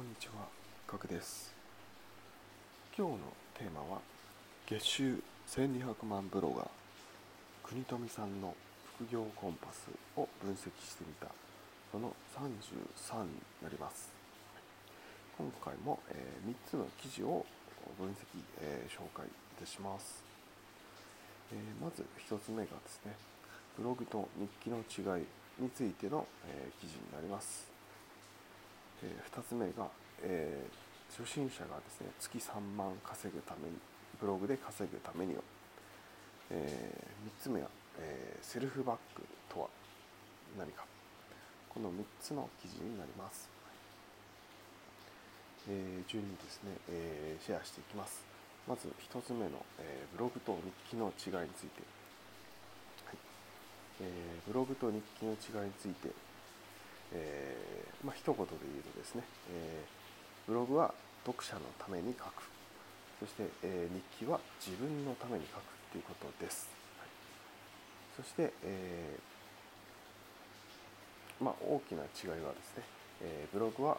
こんにちは、ガクです。今日のテーマは月収1200万ブロガー国富さんの副業コンパスを分析してみたその33になります。今回も、え3つの記事を分析、えー紹介いたします。えまず1つ目がですね、ブログと日記の違いについての、え記事になります。え2つ目が、えー初心者がですね月3万稼ぐためにブログで稼ぐためには、え3つ目は、えーセルフバックとは何か。この3つの記事になります、えー順にですね、えシェアしていきます。まず1つ目の、えブログと日記の違いについて、はい。えブログと日記の違いについてえーまあ一言で言うとですね、えーブログは読者のために書く。そして、えー日記は自分のために書くということです、はいそして、えーまあ、大きな違いはですね、えーブログは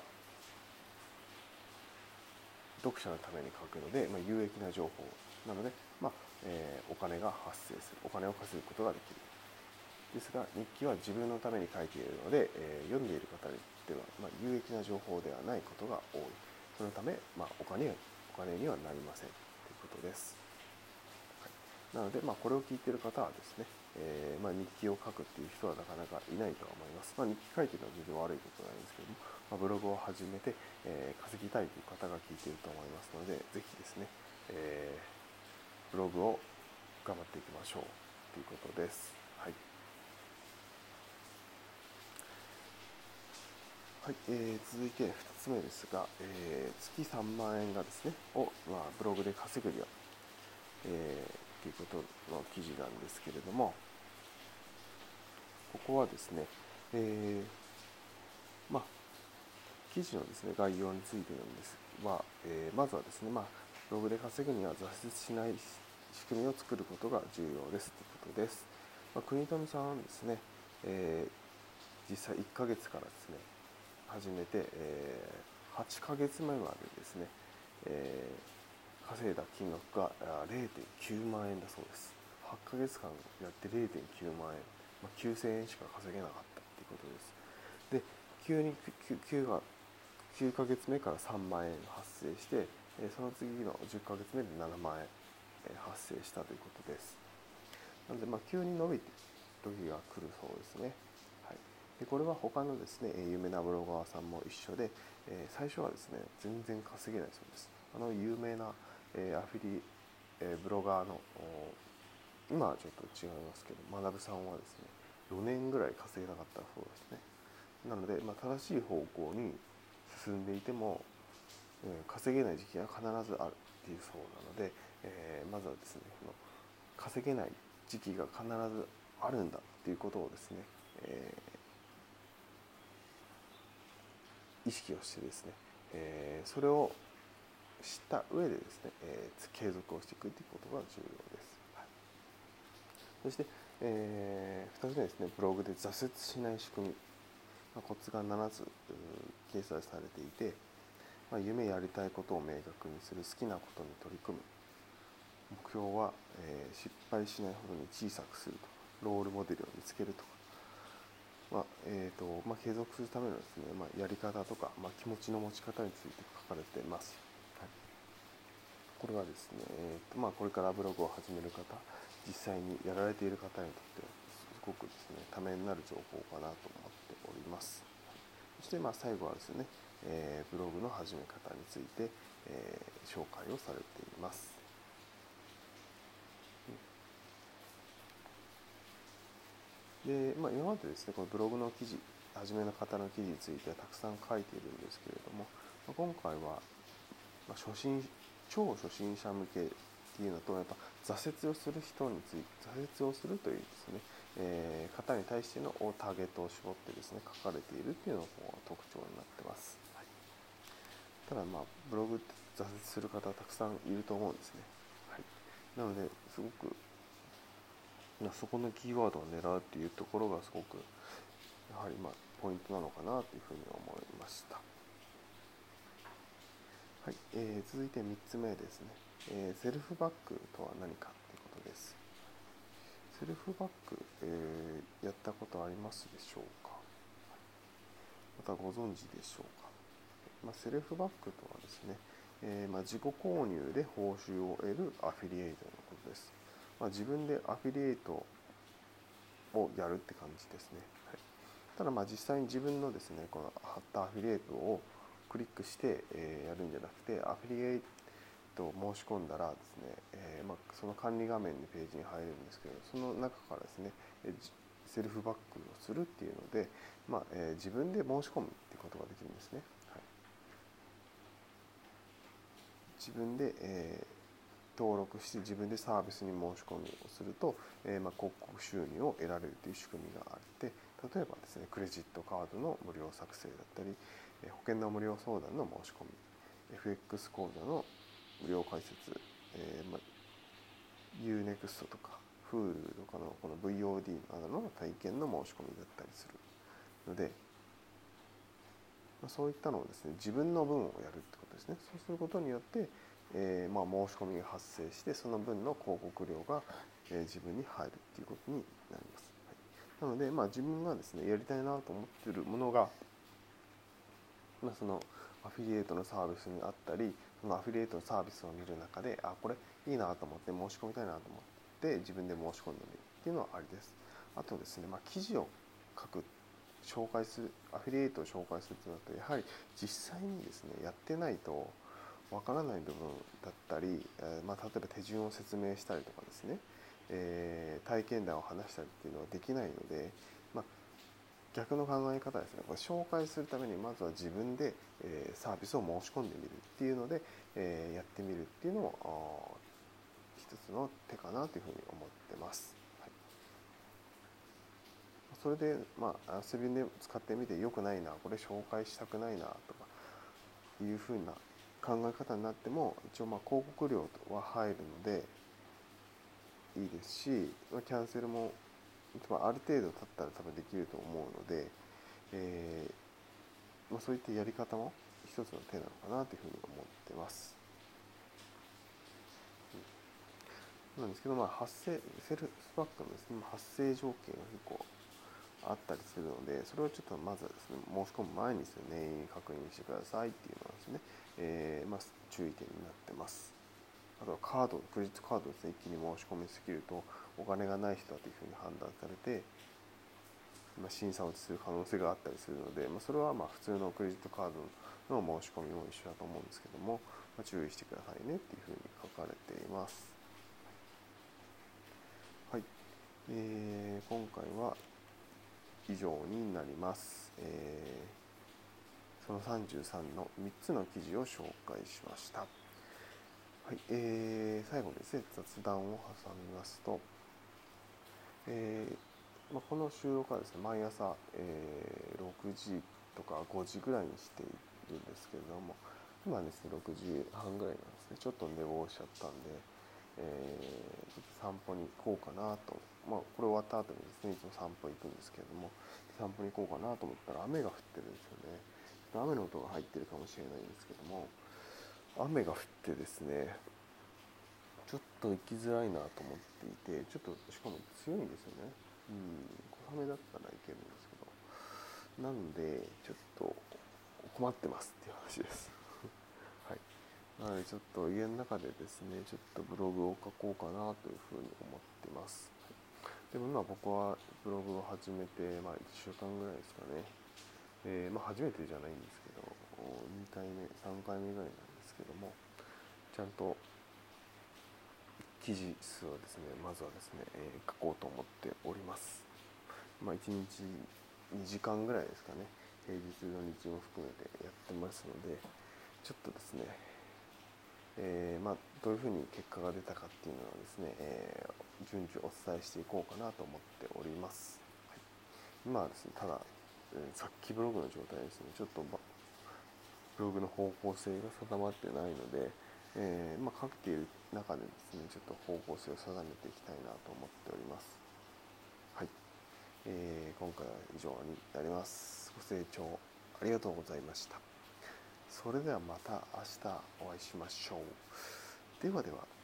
読者のために書くので、まあ、有益な情報なので、まあえーお金が発生するお金を稼ぐことができる。ですが日記は自分のために書いているので、えー読んでいる方にとっては、まあ、有益な情報ではないことが多い。そのため、まあ、お金お金にはなりません。ということです、はい、なので、まあ、これを聞いている方はですね、えーま、日記を書くっていう人はなかなかいないとは思います、ま、日記書いてるのは全然悪いことなんですけども、ま、ブログを始めて、えー稼ぎたいという方が聞いていると思いますのでぜひですね、えーブログを頑張っていきましょう。ということです。はい。はい、えー続いて2つ目ですが、えー月3万円がですね、を、まあ、ブログで稼ぐには、えーということの記事なんですけれども、ここはですね、えーまあ、記事のですね概要についてなんですが、えーまずはですね、まあ、ブログで稼ぐには挫折しない仕組みを作ることが重要ですということです。まあ、国富さんはですね、えー実際1ヶ月からですね始めて、えー8ヶ月目までですね、えー稼いだ金額があ0.9万円だそうです。8ヶ月間やって0.9万円、まあ、9000円しか稼げなかったっていうことです。で急に 9, が9ヶ月目から3万円発生してえーその次の10ヶ月目で7万円えー発生したということです。なので、まあ、急に伸びて時が来るそうですね。でこれは他のですね、有名なブロガーさんも一緒で、え最初はですね、全然稼げないそうです。あの有名な、えアフィリ、えーブロガーの、今はちょっと違いますけど、学さんはですね、4年ぐらい稼げなかったそうですね。なので、まあ、正しい方向に進んでいても、え稼げない時期が必ずあるっていうそうなので、えーまずはですねこの稼げない時期が必ずあるんだっていうことをですね、えー意識をしてですね、えーそれを知った上でですね、えー継続をしていくっていうことが重要です。はい。そして、え2つ目ですねブログで挫折しない仕組み、まあ、コツが7つ掲載されていて、まあ、夢やりたいことを明確にする好きなことに取り組む。目標は、えー失敗しないほどに小さくすると。ロールモデルを見つけるとか、まあえーとまあ、継続するためのですね、まあ、やり方とか、まあ、気持ちの持ち方について書かれています。はい。これはですね、えーとまあ、これからブログを始める方実際にやられている方にとってはすごくですねためになる情報かなと思っております。そしてまあ最後はですね、えーブログの始め方について、えー紹介をされています。で、まあ、今までですねこのブログの記事初めの方の記事についてはたくさん書いているんですけれども、まあ、今回は、まあ、初心超初心者向けっていうのとやっぱ挫折をする人について挫折をするというですね、えー方に対してのターゲットを絞ってですね書かれているっていうのが特徴になってます、はい。ただまあブログって挫折する方たくさんいると思うんですね、はい、なのですごくまあそこのキーワードを狙うっていうところがすごくやはりまポイントなのかなというふうに思いました。はい、えー、続いて3つ目ですね、えー、セルフバックとは何かということです。セルフバック、えー、やったことありますでしょうか？またご存知でしょうか、まあ、セルフバックとはですね、えー、まあ、自己購入で報酬を得るアフィリエイトのことです、まあ、自分でアフィリエイトをやるって感じですね、はい、ただまあ実際に自分のですねこの貼ったアフィリエイトをクリックして、え、やるんじゃなくてアフィリエイトを申し込んだらですね、え、ま、その管理画面にページに入るんですけどその中からですねセルフバックをするっていうので、ま、え、自分で申し込むってことができるんですね。はい、自分で、え登録して自分でサービスに申し込みをすると、えまあ、広告収入を得られるという仕組みがあって例えばですねクレジットカードの無料作成だったり保険の無料相談の申し込み FX 講座の無料開設、えーまあ、UNEXT とか Hulu とかのこの VOD などの体験の申し込みだったりするので、まあ、そういったのをですね自分の分をやるってことですね。そうすることによって、えーまあ、申し込みが発生してその分の広告料が、えー、自分に入るっていうことになります、はい、なので、まあ、自分がですねやりたいなと思ってるものがまあ、そのアフィリエイトのサービスにあったりそのアフィリエイトのサービスを見る中であこれいいなと思って申し込みたいなと思って自分で申し込んでみるっていうのはありです。あとですね、まあ、記事を書く紹介するアフィリエイトを紹介するとなるとやはり実際にですねやってないとわからない部分だったり、えー、まあ、例えば手順を説明したりとかですね、えー、体験談を話したりっていうのはできないので、まあ、逆の考え方ですね。これ紹介するためにまずは自分で、えサービスを申し込んでみるっていうので、えやってみるっていうのも一つの手かなというふうに思ってます。それで、まあ、遊びで使ってみてよくないなこれ紹介したくないなとかいうふうな考え方になっても一応まあ広告料は入るのでいいですしまあキャンセルもある程度経ったら多分できると思うので、えー、まあ、そういったやり方も一つの手なのかなというふうに思ってます。なんですけど、まあ、発生セルフバックのですね発生条件が結構あったりするのでそれをちょっとまずはですね申し込む前にですね確認してくださいっていうのはですね、えー、まあ、注意点になってます。あとはカードクレジットカードですね一気に申し込みすぎるとお金がない人だというふうに判断されて、まあ、審査落ちする可能性があったりするので、まあ、それはま普通のクレジットカードの申し込みも一緒だと思うんですけども、ま、注意してくださいねっていうふうに書かれています。はい、えー、今回は以上になります。えー、その33の3つの記事を紹介しました。はいえー、最後にですね雑談を挟みますと、えーまあ、この収録はですね毎朝、えー、6時とか5時ぐらいにしているんですけれども今ですね6時半ぐらいなんですね。ちょっと寝坊しちゃったんで、えー、ちょっと散歩に行こうかなと。まあこれ終わった後にですねいつも散歩行くんですけれども散歩に行こうかなと思ったら雨が降ってるんですよね。と雨の音が入ってるかもしれないんですけども雨が降ってですねちょっと行きづらいなと思っていてちょっとしかも強いんですよね。うん小雨だったらいけるんですけど。なんでちょっと困ってますっていう話です。はい。なのでちょっと家の中でですねちょっとブログを書こうかなというふうに思ってます、でも今僕はブログを始めて、まあ、1週間ぐらいですかね。えー、まあ、初めてじゃないんですけど2回目3回目ぐらいなんですけどもちゃんと記事数をですねまずはですね、えー、書こうと思っております。まあ、1日2時間ぐらいですかね平日土日も含めてやってますのでちょっとですね、えー、まあ、どういうふうに結果が出たかっていうのはですね、え、順次お伝えしていこうかなと思っております。はい、今はですねただ、えー、さっきブログの状態ですね。ちょっとブログの方向性が定まってないのでえー、まあ、かけている中でですねちょっと方向性を定めていきたいなと思っております。はい、えー、今回は以上になります。ご清聴ありがとうございました。それではまた明日お会いしましょう。ではでは。